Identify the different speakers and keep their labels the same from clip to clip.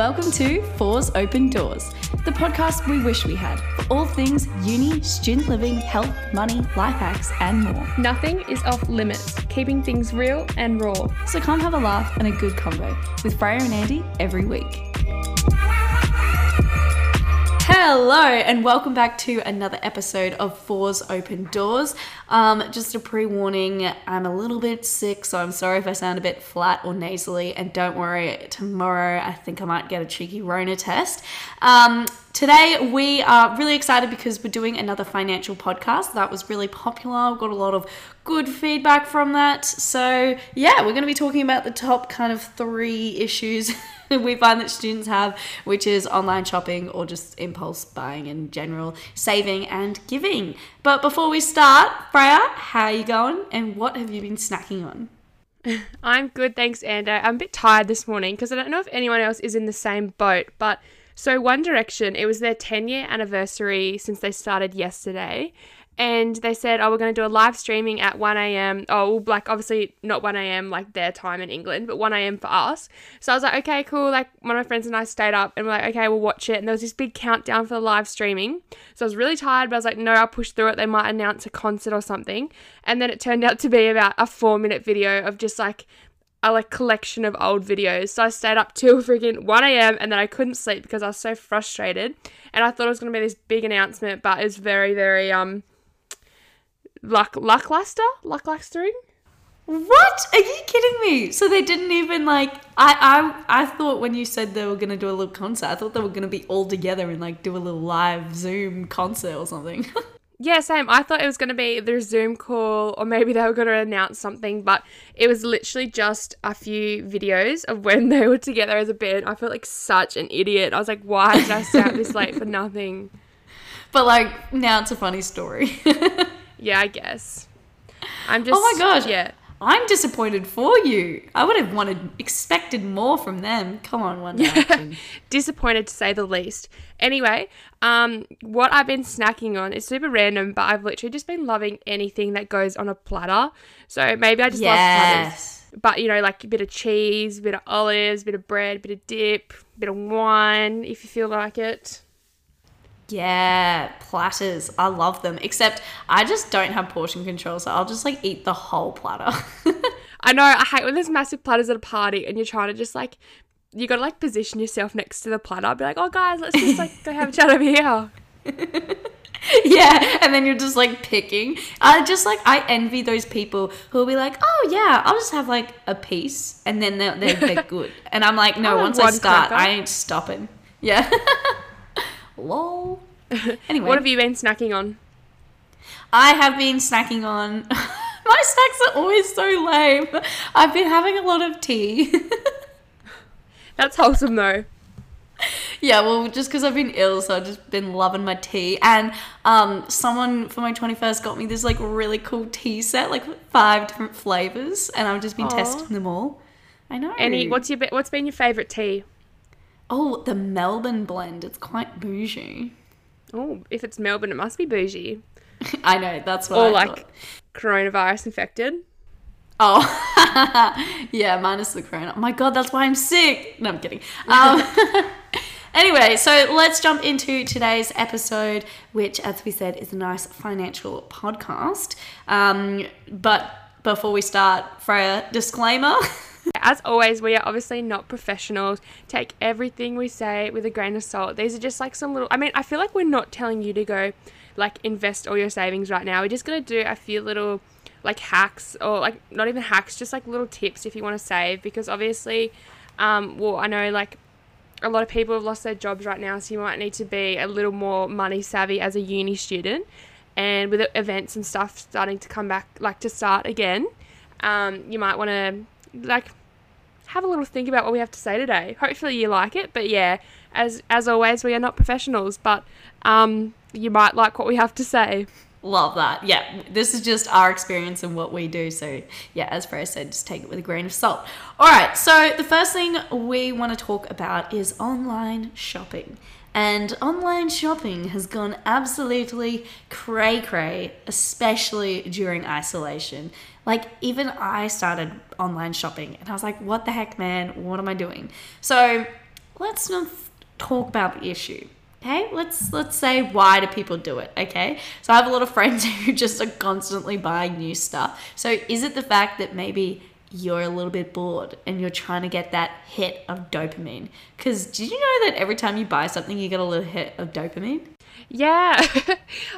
Speaker 1: Welcome to Fours Open Doors, the podcast we wish we had for all things uni, student living, health, money, life hacks, and more.
Speaker 2: Nothing is off limits, keeping things real and raw.
Speaker 1: So come have a laugh and a good convo with Freya and Andy every week. Hello, and welcome back to another episode of Four's Open Doors. Um, just a pre warning, I'm a little bit sick, so I'm sorry if I sound a bit flat or nasally. And don't worry, tomorrow I think I might get a cheeky Rona test. Um, today we are really excited because we're doing another financial podcast that was really popular. We've got a lot of good feedback from that. So, yeah, we're going to be talking about the top kind of three issues we find that students have, which is online shopping or just impulse buying in general, saving and giving. But before we start, Freya, how are you going and what have you been snacking on?
Speaker 2: I'm good, thanks, Ando. I'm a bit tired this morning because I don't know if anyone else is in the same boat, but so One Direction, it was their 10 year anniversary since they started yesterday and they said, "Oh, we're going to do a live streaming at 1 a.m. Oh, like obviously not 1 a.m. like their time in England, but 1 a.m. for us." So I was like, "Okay, cool." Like one of my friends and I stayed up and we're like, "Okay, we'll watch it." And there was this big countdown for the live streaming. So I was really tired, but I was like, "No, I'll push through it. They might announce a concert or something." And then it turned out to be about a four-minute video of just like a like collection of old videos. So I stayed up till freaking 1 a.m. and then I couldn't sleep because I was so frustrated. And I thought it was gonna be this big announcement, but it's very, very um luck lackluster lacklustering
Speaker 1: what? Are you kidding me? So they didn't even like i i i thought when you said they were gonna do a little concert i thought they were gonna be all together and like do a little live zoom concert or something.
Speaker 2: Yeah same. I thought it was gonna be their zoom call or maybe they were gonna announce something but it was literally just a few videos of when they were together as a band. I felt like such an idiot. I was like why did i stay up this late for nothing?
Speaker 1: But like now it's a funny story
Speaker 2: Yeah, I guess. I'm just.
Speaker 1: Oh my gosh.
Speaker 2: Yeah.
Speaker 1: I'm disappointed for you. I would have wanted, expected more from them. Come on, One Direction.
Speaker 2: disappointed to say the least. Anyway, um, what I've been snacking on is super random, but I've literally just been loving anything that goes on a platter. So maybe I just yes. love platters. But you know, like a bit of cheese, a bit of olives, a bit of bread, a bit of dip, a bit of wine, if you feel like it.
Speaker 1: Yeah, platters. I love them. Except I just don't have portion control, so I'll just like eat the whole platter.
Speaker 2: I know. I hate when there's massive platters at a party and you're trying to just like you gotta like position yourself next to the platter. I'd Be like, oh guys, let's just like go have a chat over here.
Speaker 1: yeah, and then you're just like picking. I just like I envy those people who will be like, "Oh yeah, I'll just have like a piece," and then they're they're, they're good. And I'm like, no, I once I start, cracker. I ain't stopping. Yeah. Lol.
Speaker 2: Anyway. what have you been snacking on?
Speaker 1: I have been snacking on. My snacks are always so lame. I've been having a lot of tea.
Speaker 2: That's wholesome though.
Speaker 1: Yeah, well, just because I've been ill, so I've just been loving my tea. And um, someone for my 21st got me this like really cool tea set, like five different flavors, and I've just been Aww. testing them all. I know.
Speaker 2: Any? What's your what's been your favorite tea?
Speaker 1: Oh, the Melbourne blend. It's quite bougie.
Speaker 2: Oh, if it's Melbourne, it must be bougie.
Speaker 1: I know, that's what
Speaker 2: or
Speaker 1: I
Speaker 2: like
Speaker 1: thought.
Speaker 2: coronavirus infected.
Speaker 1: Oh, yeah, minus the corona. Oh my god, that's why I'm sick. No, I'm kidding. Um, anyway, so let's jump into today's episode, which, as we said, is a nice financial podcast. Um, but before we start, Freya, disclaimer.
Speaker 2: As always, we are obviously not professionals. Take everything we say with a grain of salt. These are just like some little. I mean, I feel like we're not telling you to go like invest all your savings right now. We're just gonna do a few little like hacks or like not even hacks, just like little tips if you want to save because obviously, um, well, I know like a lot of people have lost their jobs right now, so you might need to be a little more money savvy as a uni student. And with events and stuff starting to come back, like to start again, um, you might want to like have a little think about what we have to say today. Hopefully you like it, but yeah, as as always, we are not professionals, but um, you might like what we have to say.
Speaker 1: Love that. Yeah, this is just our experience and what we do. So, yeah, as Freya said, just take it with a grain of salt. All right, so the first thing we want to talk about is online shopping. And online shopping has gone absolutely cray cray, especially during isolation. Like, even I started online shopping and I was like, what the heck, man? What am I doing? So, let's not talk about the issue. Okay, let's let's say why do people do it? Okay, so I have a lot of friends who just are constantly buying new stuff. So is it the fact that maybe you're a little bit bored and you're trying to get that hit of dopamine? Because did you know that every time you buy something, you get a little hit of dopamine?
Speaker 2: Yeah,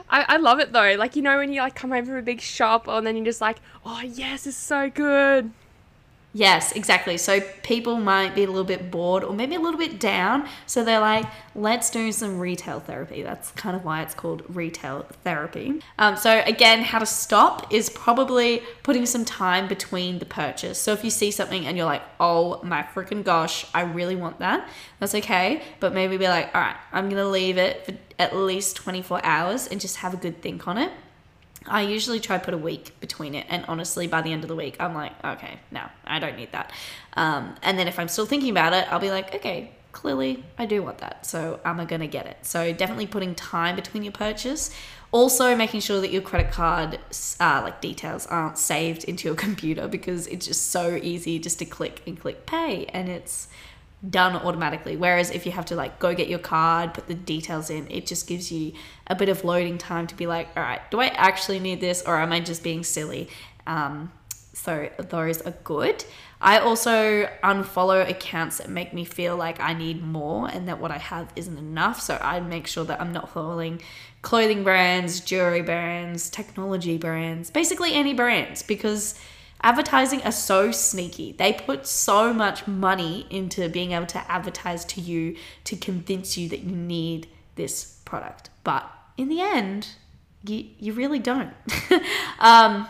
Speaker 2: I, I love it though. Like you know when you like come home from a big shop and then you're just like, oh yes, it's so good.
Speaker 1: Yes, exactly. So people might be a little bit bored or maybe a little bit down. So they're like, let's do some retail therapy. That's kind of why it's called retail therapy. Um, so, again, how to stop is probably putting some time between the purchase. So, if you see something and you're like, oh my freaking gosh, I really want that, that's okay. But maybe be like, all right, I'm going to leave it for at least 24 hours and just have a good think on it. I usually try put a week between it, and honestly, by the end of the week, I'm like, okay, no, I don't need that. Um, and then if I'm still thinking about it, I'll be like, okay, clearly I do want that, so I'm gonna get it? So definitely putting time between your purchase. Also, making sure that your credit card uh, like details aren't saved into your computer because it's just so easy just to click and click pay, and it's done automatically. Whereas if you have to like go get your card, put the details in, it just gives you a bit of loading time to be like, all right, do I actually need this or am I just being silly? Um, so those are good. I also unfollow accounts that make me feel like I need more and that what I have isn't enough. So I make sure that I'm not following clothing brands, jewelry brands, technology brands, basically any brands because advertising are so sneaky. They put so much money into being able to advertise to you to convince you that you need this product. But in the end, you, you really don't. um,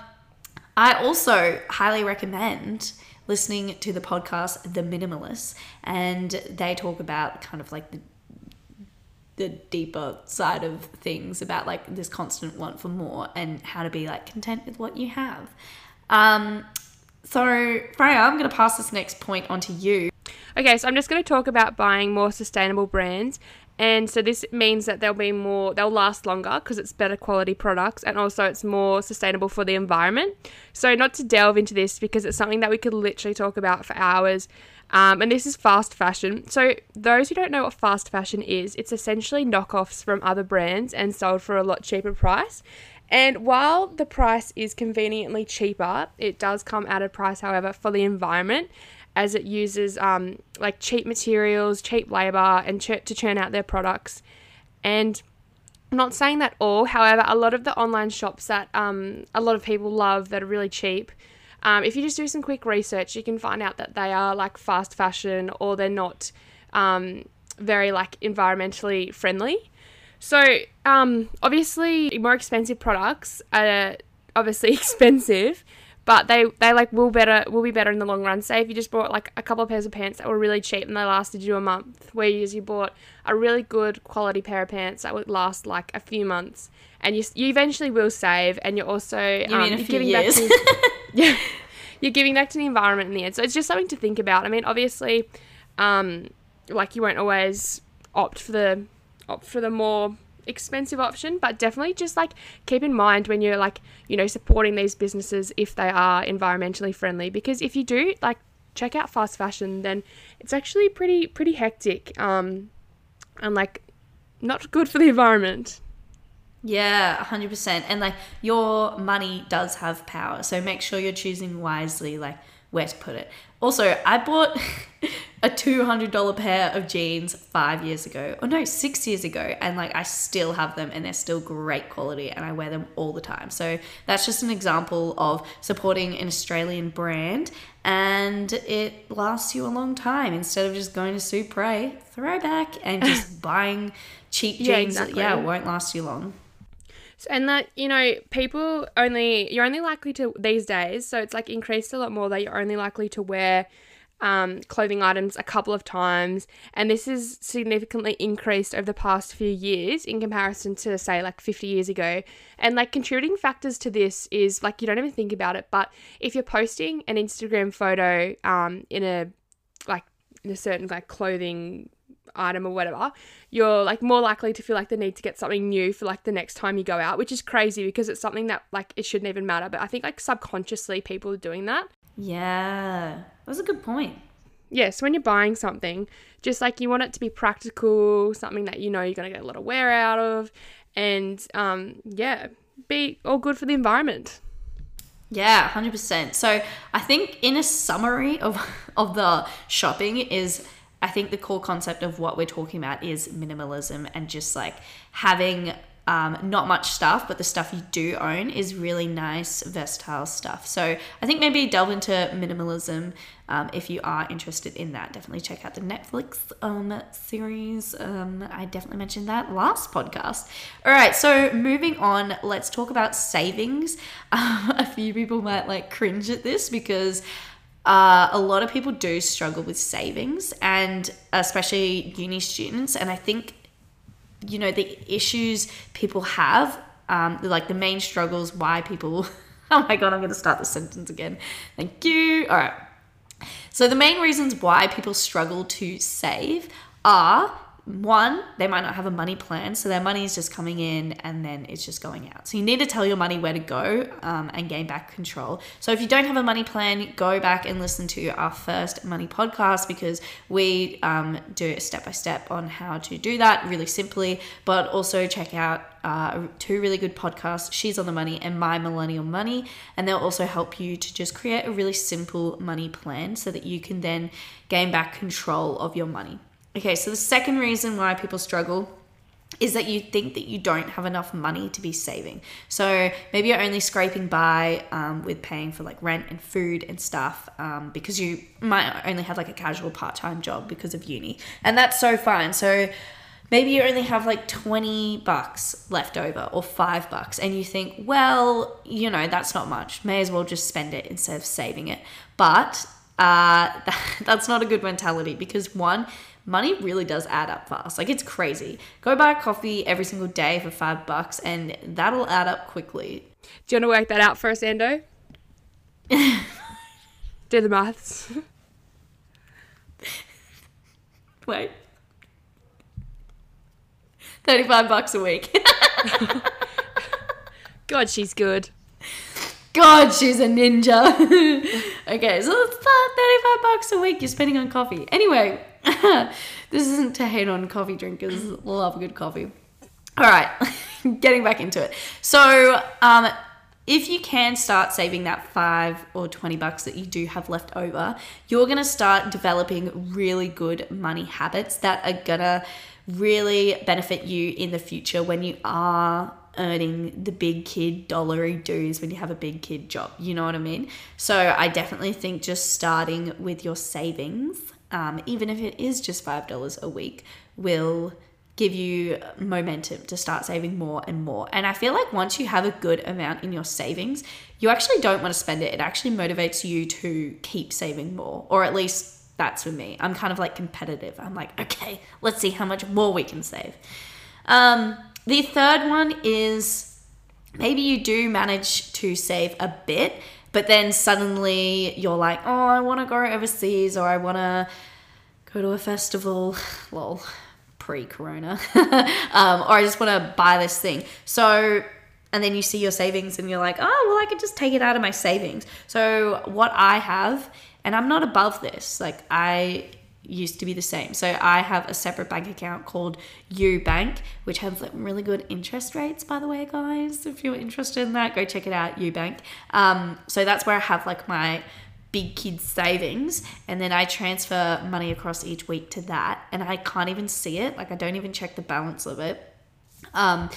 Speaker 1: I also highly recommend listening to the podcast The Minimalists, and they talk about kind of like the the deeper side of things about like this constant want for more and how to be like content with what you have. Um, so, Freya, I'm going to pass this next point on to you.
Speaker 2: Okay, so I'm just going to talk about buying more sustainable brands. And so this means that they'll be more, they'll last longer because it's better quality products and also it's more sustainable for the environment. So, not to delve into this because it's something that we could literally talk about for hours. Um, and this is fast fashion. So, those who don't know what fast fashion is, it's essentially knockoffs from other brands and sold for a lot cheaper price. And while the price is conveniently cheaper, it does come at a price, however, for the environment as it uses um, like cheap materials, cheap labor, and ch- to churn out their products. And I'm not saying that all, however, a lot of the online shops that um, a lot of people love that are really cheap. Um, if you just do some quick research, you can find out that they are like fast fashion or they're not um, very like environmentally friendly. So, um, obviously, more expensive products are obviously expensive, but they they like will better will be better in the long run. Say if you just bought like a couple of pairs of pants that were really cheap and they lasted you a month, whereas you bought a really good quality pair of pants that would last like a few months, and you you eventually will save, and you're also
Speaker 1: you um, you're giving years. back to
Speaker 2: yeah you're giving back to the environment in the end. So it's just something to think about. I mean, obviously, um, like you won't always opt for the opt for the more expensive option, but definitely just like keep in mind when you're like, you know, supporting these businesses if they are environmentally friendly because if you do like check out fast fashion, then it's actually pretty pretty hectic um and like not good for the environment.
Speaker 1: Yeah, 100%. And like your money does have power. So make sure you're choosing wisely like where to put it. Also, I bought a $200 pair of jeans five years ago, or no, six years ago, and like I still have them and they're still great quality and I wear them all the time. So that's just an example of supporting an Australian brand and it lasts you a long time instead of just going to Supre, throwback, and just buying cheap jeans. Yeah, exactly. yeah, it won't last you long
Speaker 2: and that you know people only you're only likely to these days so it's like increased a lot more that you're only likely to wear um, clothing items a couple of times. And this is significantly increased over the past few years in comparison to say like 50 years ago. And like contributing factors to this is like you don't even think about it but if you're posting an instagram photo um, in a like in a certain like clothing item or whatever, you're like more likely to feel like the need to get something new for like the next time you go out, which is crazy because it's something that like it shouldn't even matter. But I think like subconsciously people are doing that.
Speaker 1: Yeah, that's a good point.
Speaker 2: yes, yeah, so when you're buying something, just like you want it to be practical, something that you know you're going to get a lot of wear out of, and um, yeah, be all good for the environment.
Speaker 1: Yeah, 100%. So I think in a summary of, of the shopping is I think the core concept of what we're talking about is minimalism and just like having um, not much stuff, but the stuff you do own is really nice, versatile stuff. So I think maybe delve into minimalism um, if you are interested in that. Definitely check out the Netflix um, series. Um, I definitely mentioned that last podcast. All right, so moving on, let's talk about savings. a few people might like cringe at this because. Uh, a lot of people do struggle with savings and especially uni students and i think you know the issues people have um, like the main struggles why people oh my god i'm going to start the sentence again. Thank you. All right. So the main reasons why people struggle to save are one, they might not have a money plan, so their money is just coming in and then it's just going out. So you need to tell your money where to go um, and gain back control. So if you don't have a money plan, go back and listen to our first money podcast because we um, do step by step on how to do that really simply. But also check out uh, two really good podcasts She's on the Money and My Millennial Money. And they'll also help you to just create a really simple money plan so that you can then gain back control of your money. Okay, so the second reason why people struggle is that you think that you don't have enough money to be saving. So maybe you're only scraping by um, with paying for like rent and food and stuff um, because you might only have like a casual part time job because of uni. And that's so fine. So maybe you only have like 20 bucks left over or five bucks and you think, well, you know, that's not much. May as well just spend it instead of saving it. But uh, that's not a good mentality because one, money really does add up fast. Like it's crazy. Go buy a coffee every single day for five bucks and that'll add up quickly.
Speaker 2: Do you want to work that out for us, Ando? Do the maths.
Speaker 1: Wait. 35 bucks a week.
Speaker 2: God, she's good.
Speaker 1: God, she's a ninja. okay, so it's 35 bucks a week you're spending on coffee. Anyway, this isn't to hate on coffee drinkers. Love good coffee. All right, getting back into it. So, um, if you can start saving that five or 20 bucks that you do have left over, you're gonna start developing really good money habits that are gonna really benefit you in the future when you are earning the big kid dollary dues when you have a big kid job. You know what I mean? So I definitely think just starting with your savings um, even if it is just $5 a week, will give you momentum to start saving more and more. And I feel like once you have a good amount in your savings, you actually don't want to spend it. It actually motivates you to keep saving more, or at least that's for me. I'm kind of like competitive. I'm like, okay, let's see how much more we can save. Um, the third one is maybe you do manage to save a bit, but then suddenly you're like, oh, I want to go overseas or I want to go to a festival. Lol, pre corona. um, or I just want to buy this thing. So, and then you see your savings and you're like, oh, well, I could just take it out of my savings. So, what I have, and I'm not above this, like, I used to be the same. So I have a separate bank account called UBank, which has like really good interest rates, by the way, guys. If you're interested in that, go check it out, UBank. Um, so that's where I have like my big kids savings and then I transfer money across each week to that and I can't even see it like I don't even check the balance of it um,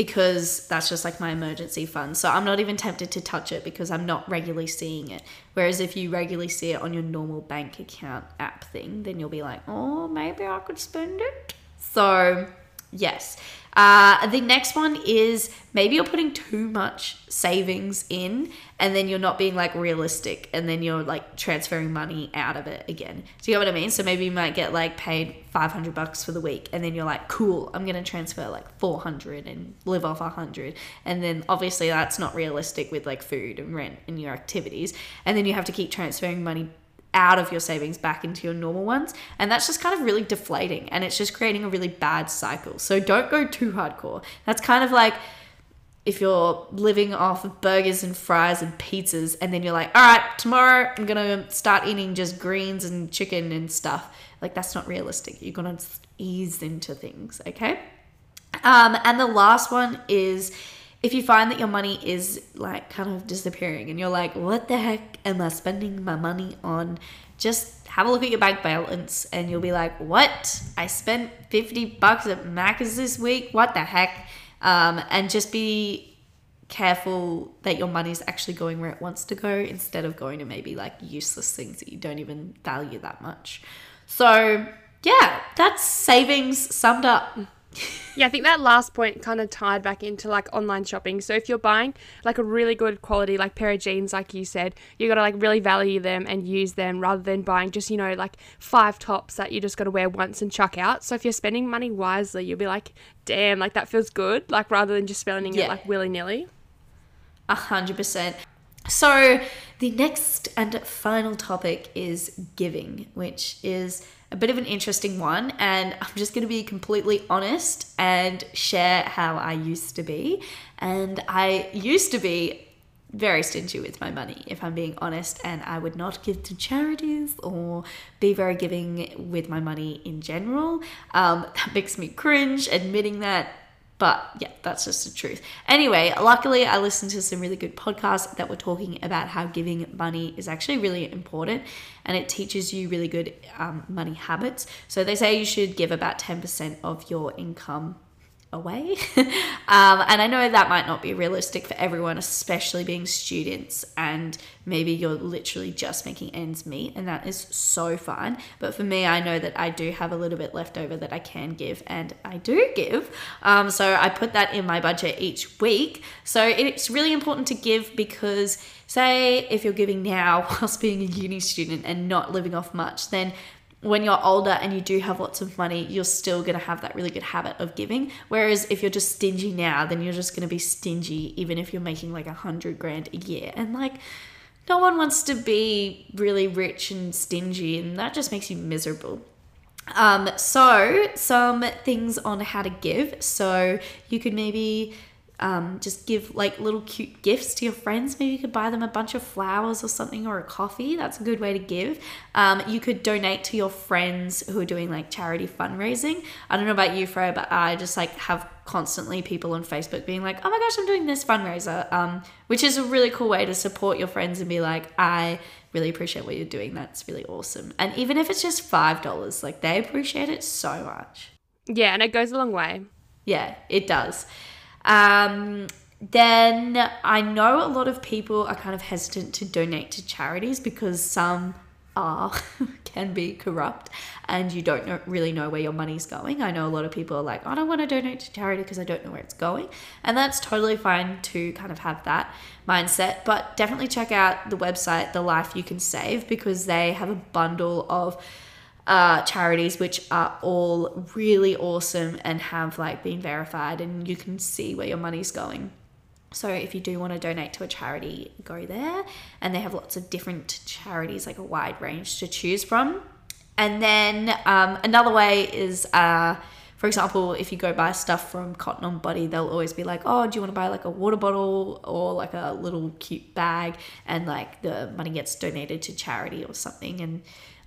Speaker 1: because that's just like my emergency fund. So I'm not even tempted to touch it because I'm not regularly seeing it. Whereas if you regularly see it on your normal bank account app thing then you'll be like oh maybe I could spend it. So yes uh, the next one is maybe you're putting too much savings in and then you're not being like realistic and then you're like transferring money out of it again. Do you know what I mean? So maybe you might get like paid 500 bucks for the week and then you're like, cool, I'm going to transfer like 400 and live off 100. And then obviously that's not realistic with like food and rent and your activities. And then you have to keep transferring money out of your savings back into your normal ones. And that's just kind of really deflating and it's just creating a really bad cycle. So don't go too hardcore. That's kind of like if you're living off of burgers and fries and pizzas, and then you're like, all right, tomorrow I'm gonna start eating just greens and chicken and stuff. Like that's not realistic. You're gonna ease into things, okay? Um, and the last one is if you find that your money is like kind of disappearing and you're like, what the heck am I spending my money on? Just have a look at your bank balance and you'll be like, what? I spent 50 bucks at Macca's this week? What the heck? Um, and just be careful that your money's actually going where it wants to go instead of going to maybe like useless things that you don't even value that much. So, yeah, that's savings summed up.
Speaker 2: Yeah, I think that last point kind of tied back into like online shopping. So if you're buying like a really good quality like pair of jeans, like you said, you got to like really value them and use them rather than buying just you know like five tops that you just got to wear once and chuck out. So if you're spending money wisely, you'll be like, damn, like that feels good, like rather than just spending yeah. it like willy nilly.
Speaker 1: A hundred percent. So the next and final topic is giving, which is a bit of an interesting one. And I'm just going to be completely honest and share how I used to be. And I used to be very stingy with my money, if I'm being honest, and I would not give to charities or be very giving with my money in general. Um, that makes me cringe admitting that but yeah, that's just the truth. Anyway, luckily, I listened to some really good podcasts that were talking about how giving money is actually really important and it teaches you really good um, money habits. So they say you should give about 10% of your income away. um, and I know that might not be realistic for everyone, especially being students, and maybe you're literally just making ends meet, and that is so fine. But for me, I know that I do have a little bit left over that I can give, and I do give. Um, so I put that in my budget each week. So it's really important to give because, say, if you're giving now whilst being a uni student and not living off much, then when you're older and you do have lots of money, you're still going to have that really good habit of giving. Whereas if you're just stingy now, then you're just going to be stingy even if you're making like a hundred grand a year. And like, no one wants to be really rich and stingy, and that just makes you miserable. Um, so, some things on how to give. So, you could maybe um, just give like little cute gifts to your friends. Maybe you could buy them a bunch of flowers or something or a coffee. That's a good way to give. Um, you could donate to your friends who are doing like charity fundraising. I don't know about you, Freya, but I just like have constantly people on Facebook being like, oh my gosh, I'm doing this fundraiser, um, which is a really cool way to support your friends and be like, I really appreciate what you're doing. That's really awesome. And even if it's just $5, like they appreciate it so much.
Speaker 2: Yeah, and it goes a long way.
Speaker 1: Yeah, it does. Um, then I know a lot of people are kind of hesitant to donate to charities because some are can be corrupt and you don't know, really know where your money's going. I know a lot of people are like, I don't want to donate to charity because I don't know where it's going. And that's totally fine to kind of have that mindset. But definitely check out the website, The Life You Can Save, because they have a bundle of uh, charities which are all really awesome and have like been verified and you can see where your money's going. So if you do want to donate to a charity, go there. And they have lots of different charities, like a wide range to choose from. And then um, another way is, uh, for example, if you go buy stuff from Cotton on Body, they'll always be like, "Oh, do you want to buy like a water bottle or like a little cute bag?" And like the money gets donated to charity or something. And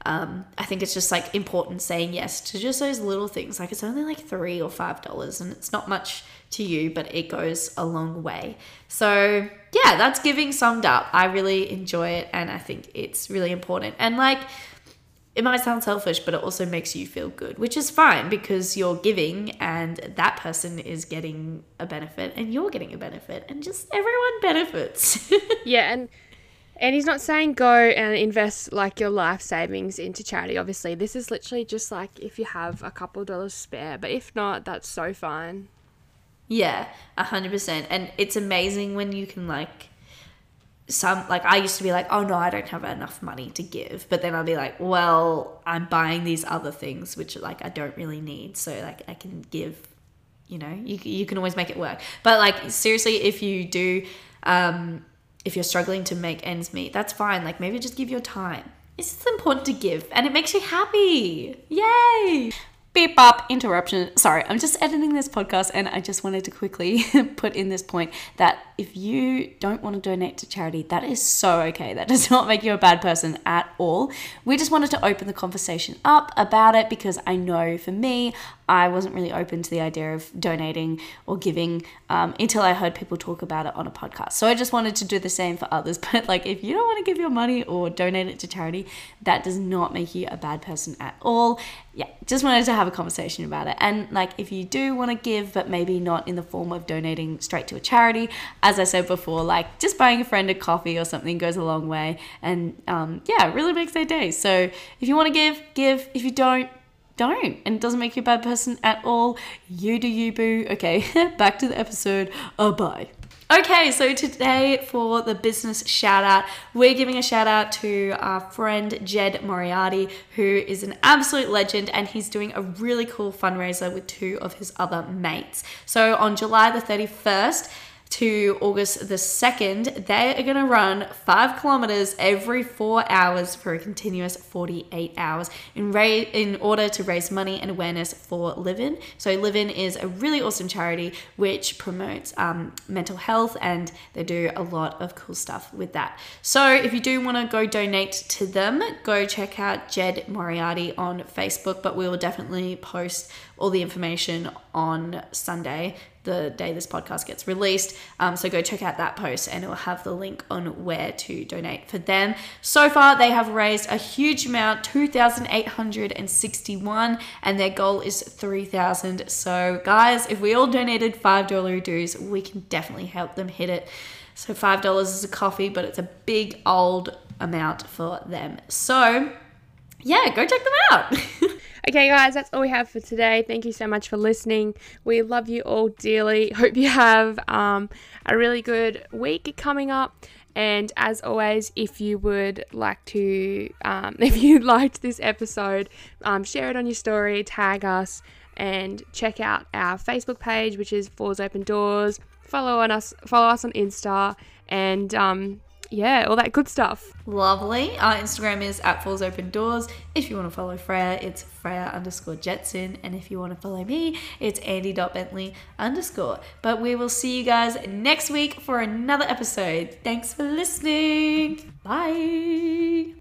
Speaker 1: um, I think it's just like important saying yes to just those little things. Like it's only like three or five dollars and it's not much to you, but it goes a long way. So, yeah, that's giving summed up. I really enjoy it and I think it's really important. And like, it might sound selfish, but it also makes you feel good, which is fine because you're giving and that person is getting a benefit and you're getting a benefit and just everyone benefits.
Speaker 2: yeah. And and he's not saying go and invest like your life savings into charity, obviously. This is literally just like if you have a couple dollars spare, but if not, that's so fine.
Speaker 1: Yeah, a hundred percent. And it's amazing when you can like some like I used to be like, oh no, I don't have enough money to give. But then I'll be like, well, I'm buying these other things which like I don't really need. So like I can give, you know, you you can always make it work. But like seriously, if you do um if you're struggling to make ends meet, that's fine. Like maybe just give your time. It's just important to give and it makes you happy. Yay! Beep up interruption. Sorry, I'm just editing this podcast and I just wanted to quickly put in this point that if you don't want to donate to charity, that is so okay. That does not make you a bad person at all. We just wanted to open the conversation up about it because I know for me, I wasn't really open to the idea of donating or giving um, until I heard people talk about it on a podcast. So I just wanted to do the same for others. But like, if you don't want to give your money or donate it to charity, that does not make you a bad person at all. Yeah, just wanted to have a conversation about it. And like, if you do want to give, but maybe not in the form of donating straight to a charity, as I said before, like just buying a friend a coffee or something goes a long way. And um, yeah, it really makes their day. So if you want to give, give. If you don't, don't. And it doesn't make you a bad person at all. You do you, boo. Okay, back to the episode. Oh, bye. Okay, so today for the business shout out, we're giving a shout out to our friend Jed Moriarty, who is an absolute legend and he's doing a really cool fundraiser with two of his other mates. So on July the 31st, to August the 2nd, they are going to run five kilometers every four hours for a continuous 48 hours in, ra- in order to raise money and awareness for Livin. So, Livin is a really awesome charity which promotes um, mental health and they do a lot of cool stuff with that. So, if you do want to go donate to them, go check out Jed Moriarty on Facebook, but we will definitely post all the information on Sunday the day this podcast gets released. Um, so go check out that post and it will have the link on where to donate for them. So far, they have raised a huge amount 2,861 and their goal is 3,000. So, guys, if we all donated $5 dues, we can definitely help them hit it. So, $5 is a coffee, but it's a big old amount for them. So, yeah, go check them out.
Speaker 2: Okay, guys, that's all we have for today. Thank you so much for listening. We love you all dearly. Hope you have um, a really good week coming up. And as always, if you would like to, um, if you liked this episode, um, share it on your story, tag us, and check out our Facebook page, which is Fours Open Doors. Follow on us, follow us on Insta, and um, yeah, all that good stuff.
Speaker 1: Lovely. Our Instagram is at Fours Open Doors. If you want to follow Freya, it's Freya underscore Jetson. And if you want to follow me, it's Andy.Bentley underscore. But we will see you guys next week for another episode. Thanks for listening. Bye.